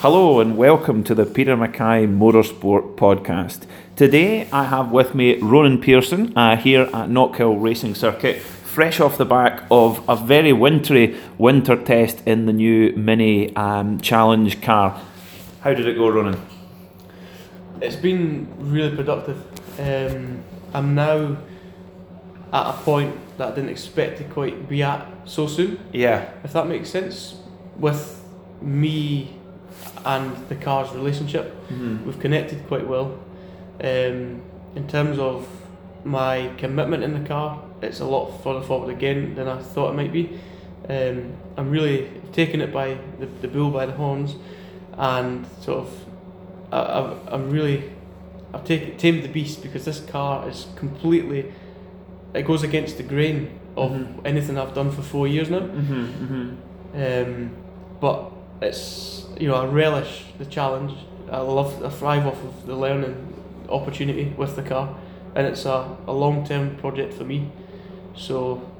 Hello and welcome to the Peter Mackay Motorsport Podcast. Today I have with me Ronan Pearson uh, here at Knockhill Racing Circuit, fresh off the back of a very wintry winter test in the new Mini um, Challenge car. How did it go, Ronan? It's been really productive. Um, I'm now at a point that I didn't expect to quite be at so soon, Yeah, if that makes sense. With me and the car's relationship, Mhm. we've connected quite well. Um, in terms of my commitment in the car, it's a lot further forward again than I thought it might be. Um, I'm really taking it by the, the bull by the horns, and sort of, I, I've, I'm really, I've taken tamed the beast because this car is completely, it goes against the grain of Mhm. anything I've done for four years now. hmm hmm Um, but it's you know I relish the challenge. I love I thrive off of the learning opportunity with the car, and it's a, a long term project for me. So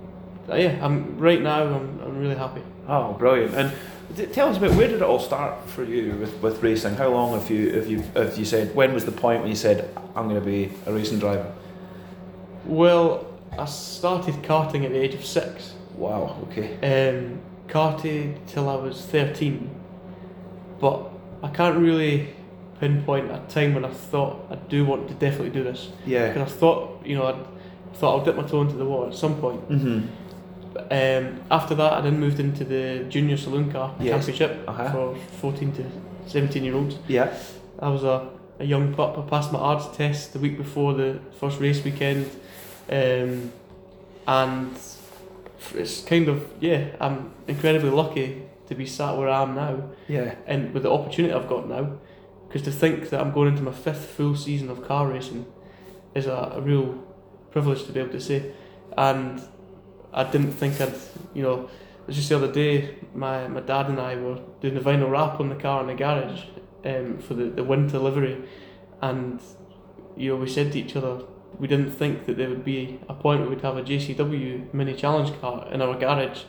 uh, yeah, I'm right now. I'm, I'm really happy. Oh, brilliant! And tell us about where did it all start for you with, with racing? How long have you have you have you said? When was the point when you said I'm going to be a racing driver? Well, I started karting at the age of six. Wow. Okay. Um, karted till I was thirteen, but I can't really pinpoint a time when I thought I do want to definitely do this. Yeah. Because I thought, you know, I'd thought I'll dip my toe into the water at some point. Mm-hmm. Um, after that, I then moved into the junior saloon car Yes. championship Uh-huh. for 14 to 17 year olds. Yeah. I was a, a young pup. I passed my ARDS test the week before the first race weekend. Um, and it's kind of, yeah, I'm incredibly lucky to be sat where I am now Yeah. and with the opportunity I've got now. Because to think that I'm going into my fifth full season of car racing is a, a real privilege to be able to say. And I didn't think I'd, you know, it was just the other day, my, my dad and I were doing the vinyl wrap on the car in the garage um, for the, the winter livery. And, you know, we said to each other, we didn't think that there would be a point where we'd have a JCW mini challenge car in our garage.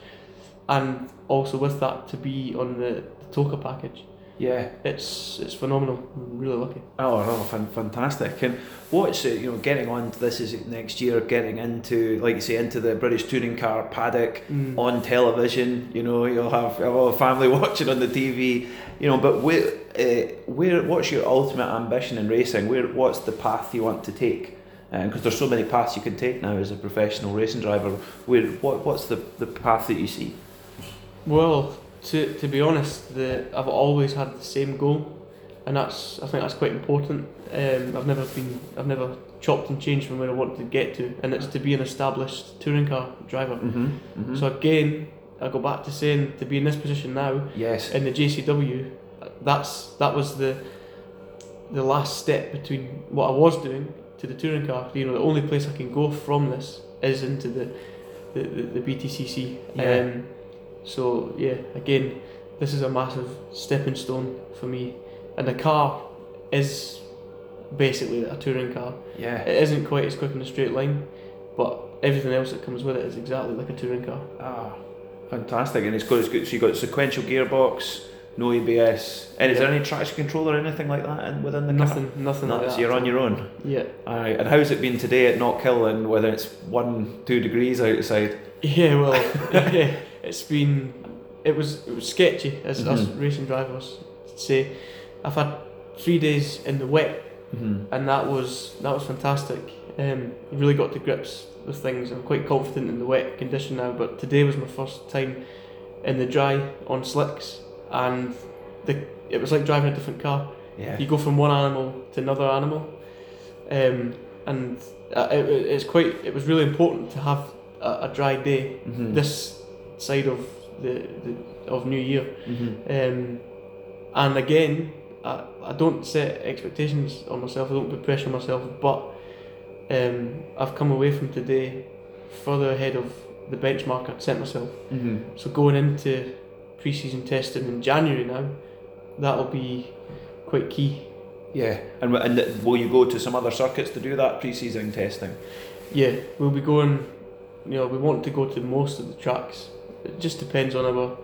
And also with that to be on the, the TOCA package Yeah. it's it's phenomenal. I'm really lucky. Oh, oh fan- fantastic! And what's it? You know, getting on to this is next year, getting into, like you say, into the British touring car paddock on television. You know, you'll have, a family watching on the TV. You know, but where, uh, where, what's your ultimate ambition in racing? Where, what's the path you want to take? Because there's so many paths you can take now as a professional racing driver. Where, what, what's the, the path that you see? Well, to to be honest, the I've always had the same goal, and that's I think that's quite important. Um, I've never been I've never chopped and changed from where I wanted to get to, and it's to be an established touring car driver. Mm-hmm. mm-hmm. So again, I go back to saying to be in this position now yes. in the JCW, that's that was the the last step between what I was doing to the touring car. You know, the only place I can go from this is into the the, the, the BTCC. Yeah. Um, so yeah, again, this is a massive stepping stone for me, and the car is basically a touring car. yeah. It isn't quite as quick in a straight line, but everything else that comes with it is exactly like a touring car. Ah, fantastic! And it's got it's good. So you got sequential gearbox, no ABS. And is there any traction control or anything like that in, within the car? Nothing, nothing No, like so you're on your own. Yeah. Aye. And how's it been today at Knockhill? And whether it's one, two degrees outside? Yeah, well, yeah, it's been it was it was sketchy as us Mhm. racing drivers say. I've had three days in the wet, Mm-hmm. and that was that was fantastic. Um, really got to grips with things. I'm quite confident in the wet condition now, but today was my first time in the dry on slicks, and the it was like driving a different car. Yeah. You go from one animal to another animal, um, and uh, it, it- it's quite. It was really important to have a, a dry day Mm-hmm. this side of the, the of New Year. Mm-hmm. Um, and again, I, I don't set expectations on myself. I don't put pressure on myself. But um, I've come away from today further ahead of the benchmark I'd set myself. Mm-hmm. So going into pre-season testing in January now, that'll be quite key. Yeah. And and will you go to some other circuits to do that pre-season testing? Yeah, we'll be going. You know, we want to go to most of the tracks. It just depends on our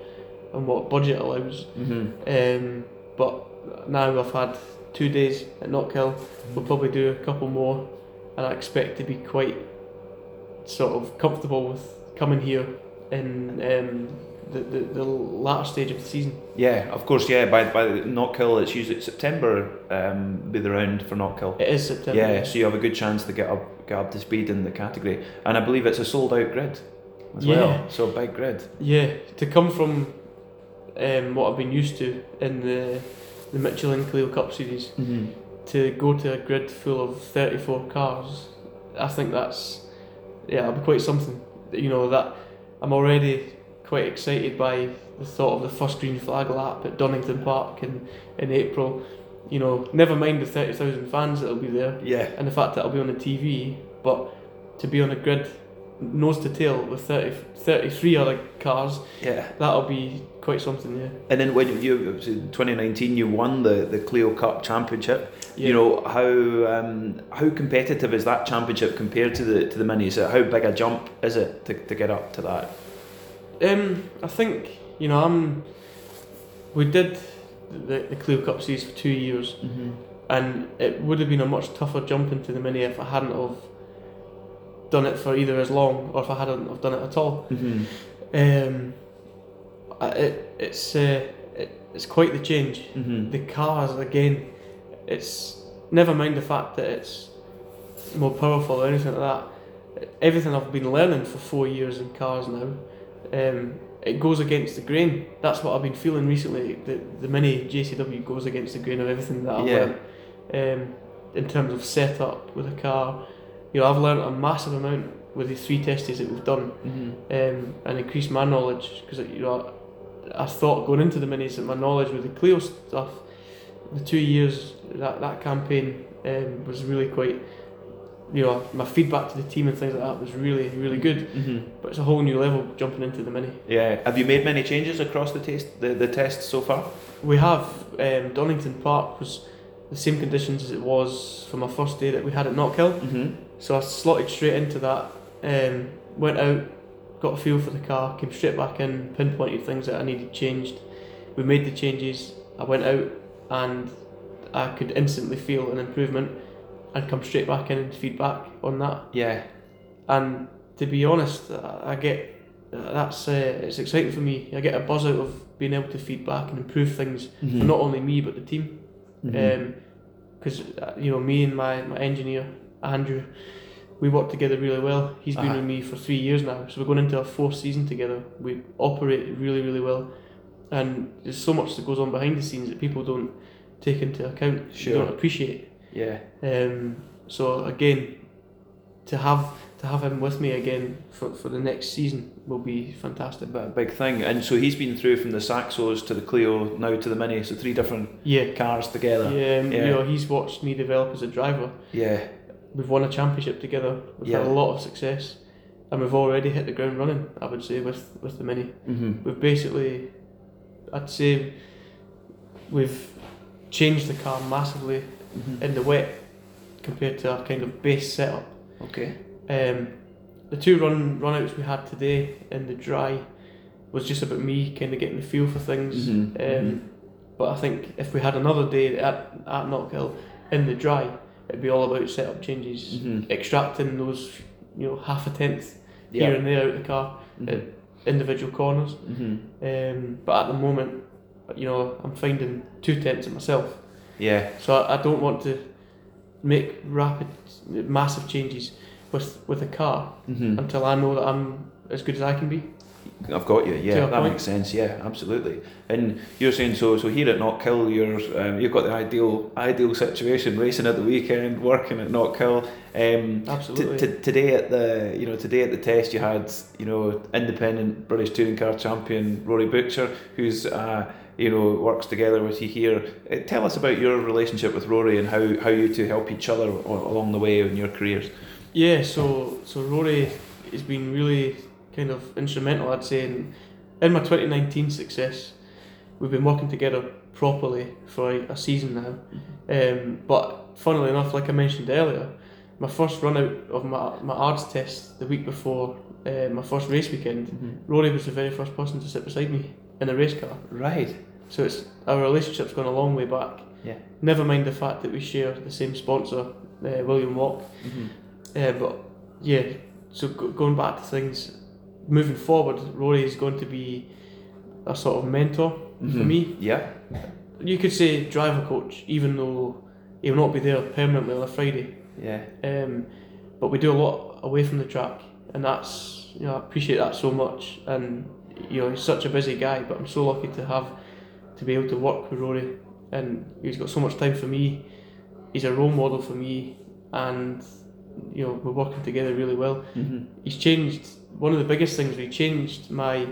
on what budget allows. Mm-hmm. Um, but now I've had two days at Knockhill. We'll probably do a couple more, and I expect to be quite sort of comfortable with coming here in um, the, the the latter stage of the season. Yeah, of course. Yeah, by by Knockhill, it's usually September. Um, be the round for Knockhill. It is September. Yeah, so you have a good chance to get up get up to speed in the category, and I believe it's a sold out grid as Yeah. well. So a big grid. Yeah, to come from um, what I've been used to in the the Michelin Clio Cup series Mm-hmm. to go to a grid full of 34 cars, I think that's yeah, it'll be quite something. You know that I'm already quite excited by the thought of the first green flag lap at Donington Park in in April. You know, never mind the 30,000 fans that'll be there Yeah. and the fact that it'll be on the TV, but to be on a grid nose to tail with 30, 33 other cars, Yeah. that'll be quite something. Yeah. And then when you was in 2019, you won the, the Clio Cup Championship. Yeah. You know how um, how competitive is that championship compared to the to the minis? How big a jump is it to, to get up to that? Um, I think you know I'm. We did the the Clio Cup series for two years, Mm-hmm. and it would have been a much tougher jump into the mini if I hadn't have done it for either as long or if I hadn't have done it at all. Mm-hmm. Um, it it's uh, it, it's quite the change. Mm-hmm. The cars again, it's never mind the fact that it's more powerful or anything like that. Everything I've been learning for four years in cars now, um, it goes against the grain. That's what I've been feeling recently. The the mini JCW goes against the grain of everything that I've Yeah. learned. Um, in terms of setup with a car, you know, I've learned a massive amount with the three test days that we've done Mm-hmm. um, and increased my knowledge because you know I, I thought going into the minis that my knowledge with the Clio stuff, the two years that that campaign um, was really quite, you know, my feedback to the team and things like that was really really good. Mm-hmm. But it's a whole new level jumping into the mini. Yeah. Have you made many changes across the test the, the test so far? We have um, Donington Park was the same conditions as it was for my first day that we had at Knockhill. Mm-hmm. So I slotted straight into that. Um, went out, got a feel for the car, came straight back in, pinpointed things that I needed changed. We made the changes. I went out and I could instantly feel an improvement and come straight back in and feedback on that. Yeah. And to be honest, I get that's uh, it's exciting for me. I get a buzz out of being able to feedback and improve things Mm-hmm. for not only me but the team because uh, you know me and my, my engineer Andrew, we work together really well. He's been Uh-huh. with me for three years now, so we're going into our fourth season together. We operate really really well, and there's so much that goes on behind the scenes that people don't take into account. Sure. Don't appreciate. Yeah. Um, so again, to have to have him with me again for, for the next season will be fantastic. but A big thing. And so he's been through from the Saxos to the Clio now to the Mini, so three different Yeah. cars together. Yeah, um, Yeah. you know, he's watched me develop as a driver. Yeah. We've won a championship together. We've had a lot of success, and we've already hit the ground running. I would say with with the mini, Mm-hmm. we've basically, I'd say, we've changed the car massively Mm-hmm. in the wet compared to our kind of base setup. Okay. Um, the two run runouts we had today in the dry was just about me kind of getting the feel for things. Mhm, Um, mhm. But I think if we had another day at at Knockhill in the dry, it'd be all about setup changes, Mhm. extracting those you know half a tenth Yeah. here and there out of the car, Mhm. individual corners. Mhm. Um, but at the moment, you know, I'm finding two tenths of myself. Yeah. So I, I don't want to make rapid, massive changes with with a car Mm-hmm. until I know that I'm as good as I can be. I've got you. Yeah, that point. makes sense. Yeah, absolutely. And you're saying so. So here at Knockhill, you're um, you've got the ideal ideal situation: racing at the weekend, working at Knockhill. Um, t- Absolutely. t- today at the you know today at the test, you had you know independent British touring car champion Rory Butcher, who's uh, you know works together with you here. Uh, tell us about your relationship with Rory and how, how you two help each other along the way in your careers. Yeah, so so Rory has been really kind of instrumental, I'd say, in, in my 2019 success. We've been working together properly for a, season now. Um, but funnily enough, like I mentioned earlier, my first run out of my, my ARDS test the week before uh, my first race weekend, Rory was the very first person to sit beside me in a race car. Right. So it's our relationship's gone a long way back. Yeah. Never mind the fact that we share the same sponsor, uh, William Waugh. Mhm. Uh, but yeah, so go- going back to things, moving forward, Rory is going to be a sort of mentor for Mhm. me. Yeah. You could say driver coach, even though he will not be there permanently on a Friday. Yeah. Um, but we do a lot away from the track, and that's you know I appreciate that so much. And you know he's such a busy guy, but I'm so lucky to have to be able to work with Rory, and he's got so much time for me. He's a role model for me, and you know we're working together really well. hmm He's changed one of the biggest things. We changed my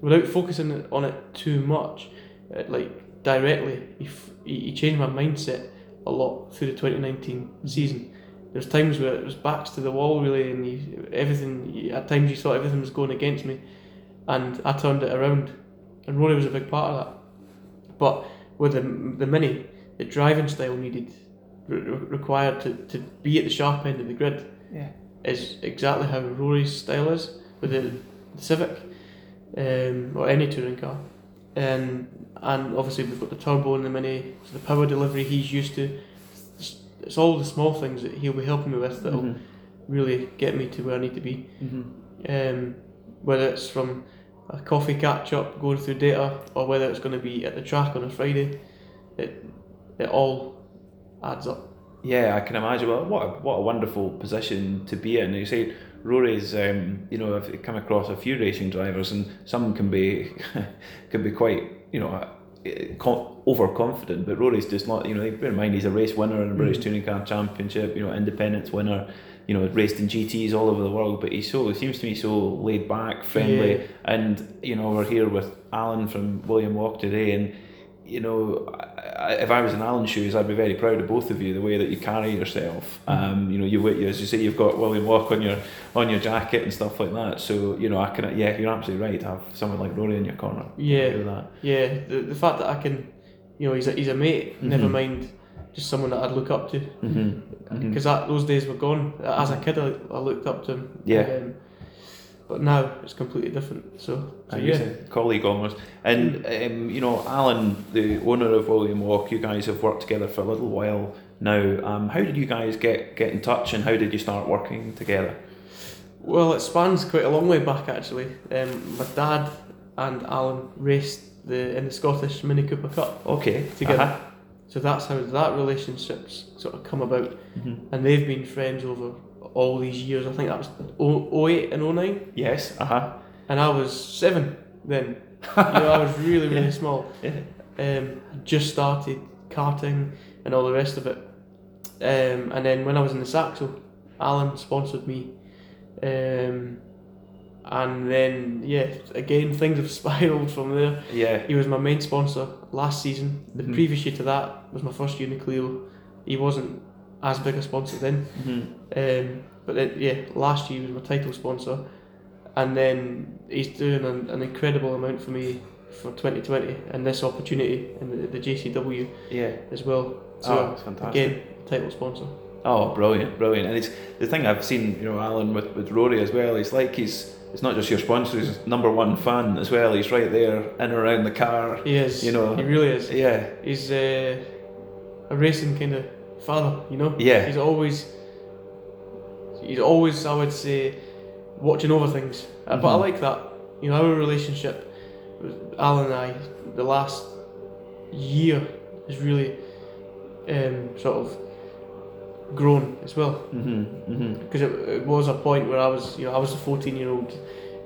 without focusing on it too much, uh, like directly. He, he he changed my mindset a lot through the 2019 season. There's times where it was backs to the wall really, and he, everything. At times you thought everything was going against me, and I turned it around, and Rory was a big part of that. But with the the mini, the driving style needed re- re- required to, to be at the sharp end of the grid Yeah. is exactly how Rory's style is with the Civic um, or any touring car. And and obviously we've got the turbo in the Mini, so the power delivery he's used to. It's, it's all the small things that he'll be helping me with that'll Mhm. really get me to where I need to be. Mhm. Um, whether it's from a coffee catch up going through data or whether it's going to be at the track on a Friday, it it all adds up. Yeah, I can imagine. Well, what a, what a wonderful position to be in. You say Rory's, um, you know, I've come across a few racing drivers, and some can be can be quite, you know, eh, overconfident. But Rory's just not. You know, bear in mind he's a race winner in the British Mhm. Touring Car Championship. You know, Independence winner. You know, raced in GTS all over the world. But he's so he seems to me so laid back, friendly, Yeah. and you know, we're here with Alan from William Waugh today, and you know, I, if I was in Alan's shoes, I'd be very proud of both of you. The way that you carry yourself, um, you know, you you- as you say, you've got William Waugh on your on your jacket and stuff like that. So you know, I can yeah, you're absolutely right. to Have someone like Rory in your corner. Yeah. Yeah, the, the fact that I can, you know, he's a, he's a mate, never Mhm. mind just someone that I'd look up to. Mm-hmm. Because that those days were gone. As a kid, I, I looked up to him. Yeah. Um, but now it's completely different. So, so yeah. yeah. colleague almost. And um, you know, Alan, the owner of William Waugh, you guys have worked together for a little while now. Um, how did you guys get get in touch, and how did you start working together? Well, it spans quite a long way back actually. Um, my dad and Alan raced the in the Scottish Mini Cooper Cup Okay, together. Uh-huh. So that's how that relationship's sort of come about, Mhm. and they've been friends over all these years. I think that was 0- 08 and 09. Yes, uh huh. and I was seven then. you know, I was really, really Yeah. small. Yeah. Um, just started karting and all the rest of it. Um, and then when I was in the Saxo, Alan sponsored me. Um, and then, yeah, again, things have spiraled from there. Yeah. He was my main sponsor last season. The Mhm. previous year to that was my first year in the Clio. He wasn't as big a sponsor then. Mhm. Um, but then, yeah, last year he was my title sponsor, and then he's doing an, an incredible amount for me for 2020 and this opportunity in the, the JCW Yeah. as well. oh, So it's fantastic. again, title sponsor. Oh, brilliant, brilliant. And it's the thing I've seen, you know, Alan with, with Rory as well. He's like he's it's not just your sponsor, he's number one fan as well. He's right there in and around the car. He is, You know, he really is. Yeah. He's uh, a racing kind of father, you know. Yeah. He's always, he's always, I would say, watching over things. Uh, But I Mhm. like that. You know, our relationship with Alan and I, the last year, has really um, sort of grown as well. Mhm. Mhm. Because it, it was a point where I was, you know, I was a 14 year old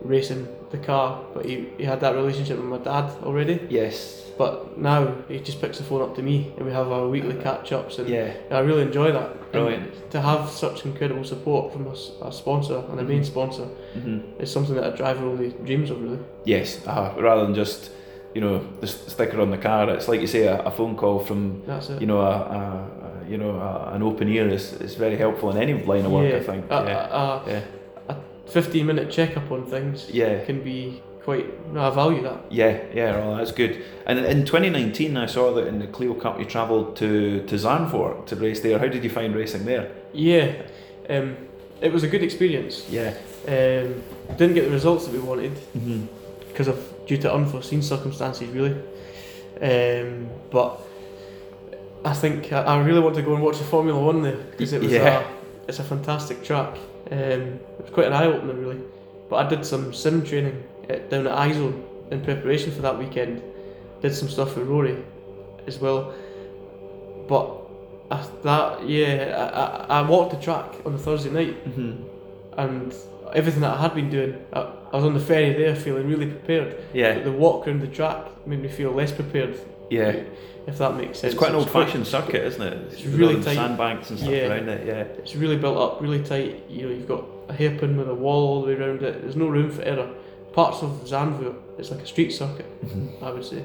racing the car, but he, he had that relationship with my dad already. Yes. But now he just picks the phone up to me and we have our weekly catch ups and Yeah. I really enjoy that. And Brilliant. to have such incredible support from a, a sponsor and a main Mhm. sponsor Mhm. is something that a driver only dreams of really. Yes. Uh, rather than just you know the sticker on the car, it's like you say a, a phone call from That's it. you know a, a you know a, an open ear is, is very helpful in any line of work. I think. A, yeah. a, Yeah. a 15 minute check up on things Yeah. can be quite, no, I value that. Yeah, yeah, well, that's good. And in 2019, I saw that in the Clio Cup you travelled to to Zandvoort to race there. How did you find racing there? Yeah, um, it was a good experience. Yeah. Um, didn't get the results that we wanted Mm-hmm. because of due to unforeseen circumstances, really. Um, but I think I, I really want to go and watch the Formula One there because it was Yeah. a, it's a fantastic track. Um, it was quite an eye opener really. But I did some sim training at, down at iZone in preparation for that weekend. Did some stuff with Rory as well. But I, that yeah, I, I, walked the track on the Thursday night hmm and everything that I had been doing, I, I was on the ferry there feeling really prepared. Yeah, But the walk around the track made me feel less prepared. Yeah. If that makes sense. It's quite an old-fashioned circuit, isn't it? it's With really tight. sandbanks and stuff Yeah. around it. Yeah. It's really built up, really tight. You know, you've got a hairpin with a wall all the way around it. There's no room for error. Parts of Zandvoort, it's like a street circuit, I would say.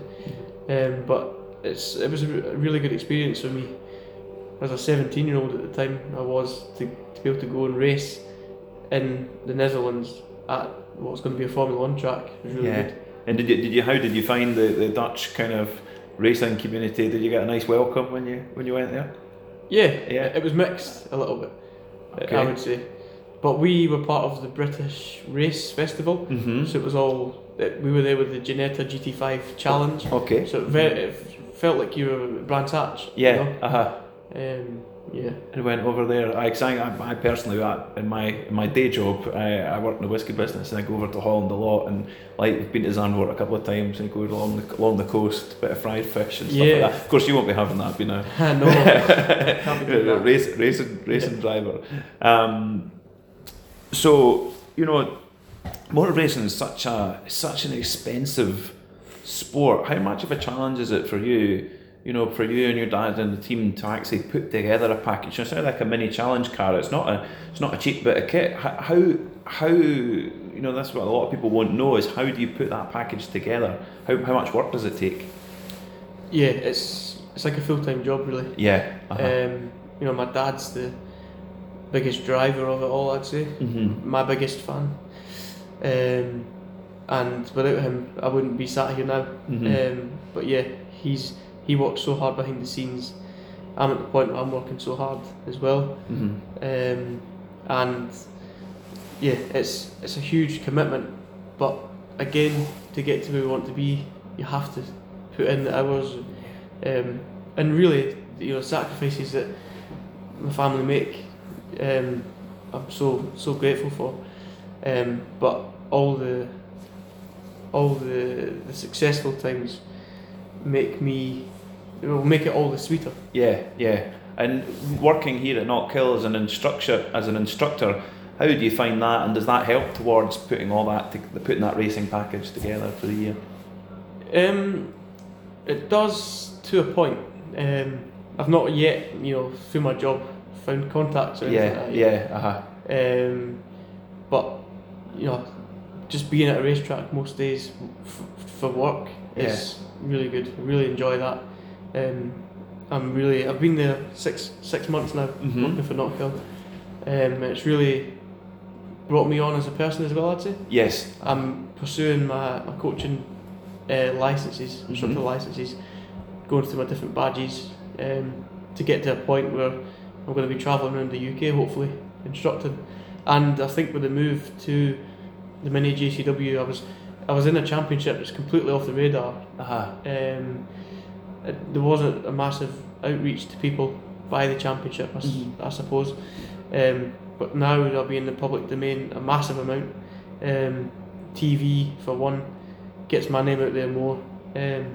Um, but it's it was a a really good experience for me. As a 17 year old at the time, I was to, to be able to go and race in the Netherlands at what's going to be a Formula One track. It was really Yeah. good. And did you, did you how did you find the, the Dutch kind of racing community? Did you get a nice welcome when you when you went there? Yeah, Yeah. It was mixed a little bit, Okay. I would say. But we were part of the British Race Festival. Mm-hmm. So it was all we were there with the Ginetta GT5 challenge. Okay. So it, very, it felt like you were at Brands Hatch. Yeah. You know? Uh huh. Um, yeah. And went over there. I, 'cause I, I, personally, I, in my in my day job, I, I work in the whiskey business, and I go over to Holland a lot. And like we've been to Zandvoort a couple of times, and go along the along the coast, bit of fried fish and stuff Yeah. like that. Of course, you won't be having that, I know. Can't be doing that. race, racing racing driver. Um, so you know, motor racing is such a such an expensive sport. How much of a challenge is it for you? You know, for you and your dad and the team to actually put together a package. It's not like a mini challenge car. It's not a it's not a cheap bit of kit. How how, how you know that's what a lot of people won't know is how do you put that package together? How how much work does it take? Yeah, it's it's like a full time job really. Yeah. Uh-huh. Um, you know, my dad's the biggest driver of it all. I'd say hmm my biggest fan. Um, and without him, I wouldn't be sat here now. hmm Um, but yeah, he's he works so hard behind the scenes. I'm at the point where I'm working so hard as well. hmm Um, and yeah, it's it's a huge commitment. But again, to get to where we want to be, you have to put in the hours. Um, and really, you know, sacrifices that my family make. Um, I'm so so grateful for. Um, but all the all the the successful times make me it will make it all the sweeter. Yeah, yeah. And working here at Knockhill as an instructor, as an instructor, how do you find that, and does that help towards putting all that, to, putting that racing package together for the year? Um, it does to a point. Um, I've not yet, you know, through my job, found contacts or anything Yeah, like yeah, uh huh. Um, but you know, just being at a racetrack most days f- for work is really good. I really enjoy that. Um, I'm really I've been there six six months now Mhm. working for Knockhill. Um, it's really brought me on as a person as well. I'd say Yes. I'm pursuing my, my coaching uh, licenses, instructor Mhm. licenses, going through my different badges um, to get to a point where I'm going to be travelling around the UK, hopefully, instructing. And I think with the move to the mini JCW, I was I was in a championship that's completely off the radar. Uh huh. Um, it, there wasn't a massive outreach to people by the championship, I, Mhm. I suppose. Um, but now they'll be in the public domain a massive amount. Um, TV for one gets my name out there more. Um,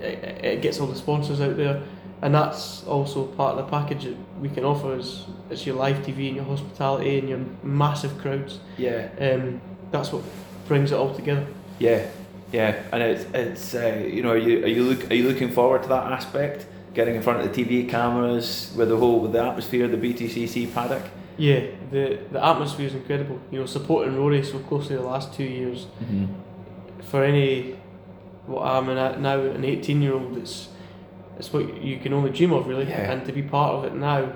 it, it gets all the sponsors out there, and that's also part of the package that we can offer. Is it's your live TV and your hospitality and your massive crowds. Yeah, Um, that's what brings it all together. yeah, yeah. And it's it's uh, you know are you are you look are you looking forward to that aspect? Getting in front of the TV cameras with the whole with the atmosphere, the BTCC paddock. Yeah, the the atmosphere is incredible. You know, supporting Rory so closely the last two years Mm-hmm. for any what I'm in now an 18 year old it's it's what you can only dream of really Yeah. and to be part of it now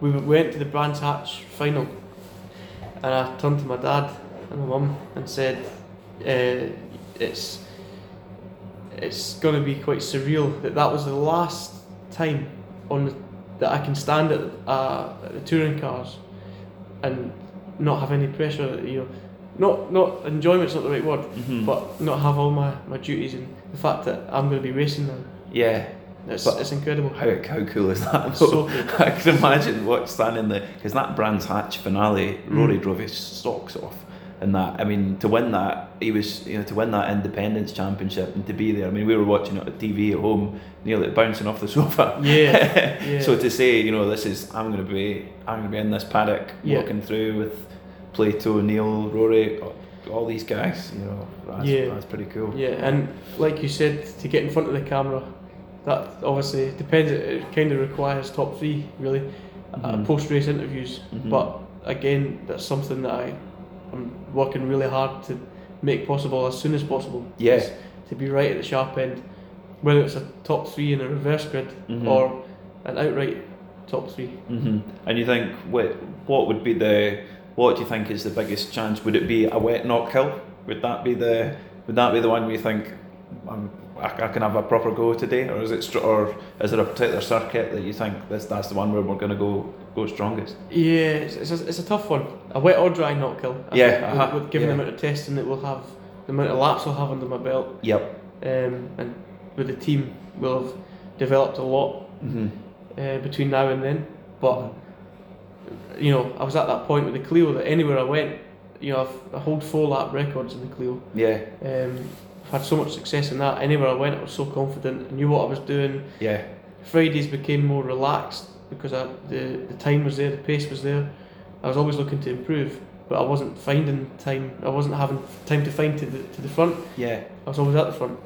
we went to the Brands Hatch final and I turned to my dad and my mum and said uh, it's it's going to be quite surreal that that was the last time on the, that I can stand at, uh, at the touring cars and not have any pressure you know not not enjoyment's not the right word Mm-hmm. but not have all my, my duties and the fact that I'm going to be racing them. Yeah, It's, But- it's incredible. How, how cool is that? So. I can imagine what standing there because that Brands Hatch finale, Rory Mm. drove his socks off, and that I mean to win that he was you know to win that Independence Championship and to be there. I mean we were watching it on TV at home, nearly bouncing off the sofa. Yeah, yeah. so to say you know this is I'm going to be I'm going to be in this paddock Yeah. walking through with Plato, Neal, Rory, all these guys. You know that's, Yeah. that's pretty cool. Yeah, and like you said, to get in front of the camera, that obviously depends. It kind of requires top three, really, uh, Mhm. post race interviews. Mhm. But again, that's something that I, I'm working really hard to make possible as soon as possible. Yeah. To be right at the sharp end, whether it's a top three in a reverse grid Mhm. or an outright top three. hmm And you think what what would be the what do you think is the biggest chance? Would it be a wet Knockhill? Would that be the would that be the one where you think um, I, I can have a proper go today, or is it str- or is there a particular circuit that you think this that's the one where we're going to go go strongest? Yeah, it's, it's, a, it's a tough one. A wet or dry Knockhill. I Yeah, think with- uh-huh, with, given yeah. the amount of testing that we'll have, the amount of laps we'll have under my belt, Yep. um, and with the team we'll have developed a lot hmm uh, between now and then. But you know, I was at that point with the Clio that anywhere I went, you know, I've, I hold four lap records in the Clio. Yeah. Um, had so much success in that. Anywhere I went, I was so confident. I knew what I was doing. Yeah. Fridays became more relaxed because I, the the time was there, the pace was there. I was always looking to improve, but I wasn't finding time. I wasn't having time to find to the to the front. Yeah. I was always at the front.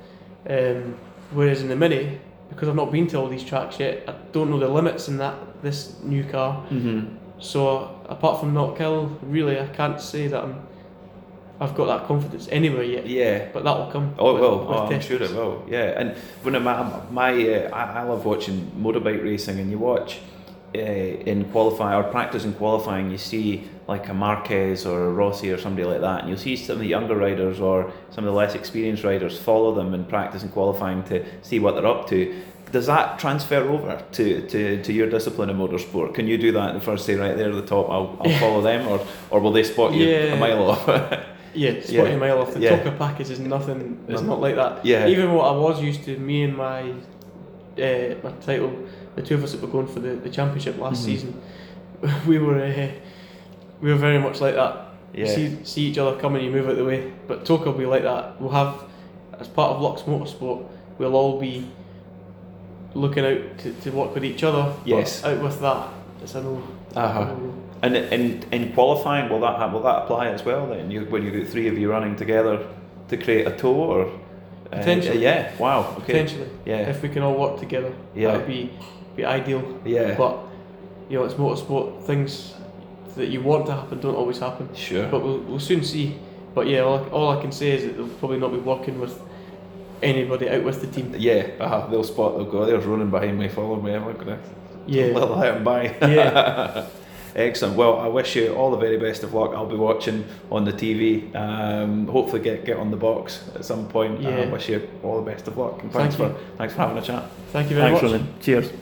Um, whereas in the Mini, because I've not been to all these tracks yet, I don't know the limits in that this new car. hmm So apart from Knockhill, really I can't say that I'm. I've got that confidence anywhere yet, Yeah. but that will come. Oh, it with- will. with Oh, I'm sure it will. Yeah, and when I- my my uh, I, I love watching motorbike racing, and you watch uh, in qualifying or practice in qualifying, you see like a Marquez or a Rossi or somebody like that, and you'll see some of the younger riders or some of the less experienced riders follow them in practice and qualifying to see what they're up to. Does that transfer over to, to, to your discipline in motorsport? Can you do that the first say right there at the top? I'll, I'll follow them, or or will they spot you a mile off? Yeah, spotty Yeah. mile off the Yeah. TOCA package is nothing. It's No. not like that. yeah. Even what I was used to, me and my uh, my title, the two of us that were going for the, the championship last Mhm. season, we were uh, we were very much like that. You yeah. see see each other coming, you move out the way. But TOCA will be like that. We'll have as part of Lux Motorsport, we'll all be looking out to, to work with each other. Yes. out with that, it's a no. Uh-huh. no, no. And in, in qualifying, will that will that apply as well? Then you when you get three of you running together to create a tour, or uh, Potentially. yeah, wow, okay, Potentially, yeah, if we can all work together, Yeah. that would be be ideal. yeah, But you know, it's motorsport. Things that you want to happen don't always happen. sure, But we'll, we'll soon see. But yeah, all, all I can say is that they'll probably not be working with anybody out with the team. yeah. uh-huh. they'll spot. They'll go. There's running behind me. Follow me. I'm gonna Yeah. let them by. Yeah. Excellent. Well, I wish you all the very best of luck. I'll be watching on the TV. Um, hopefully, get get on the box at some point. Yeah. I wish you all the best of luck. And Thank thanks you. for thanks for having a chat. Thank you very thanks, much. Ronan. Cheers.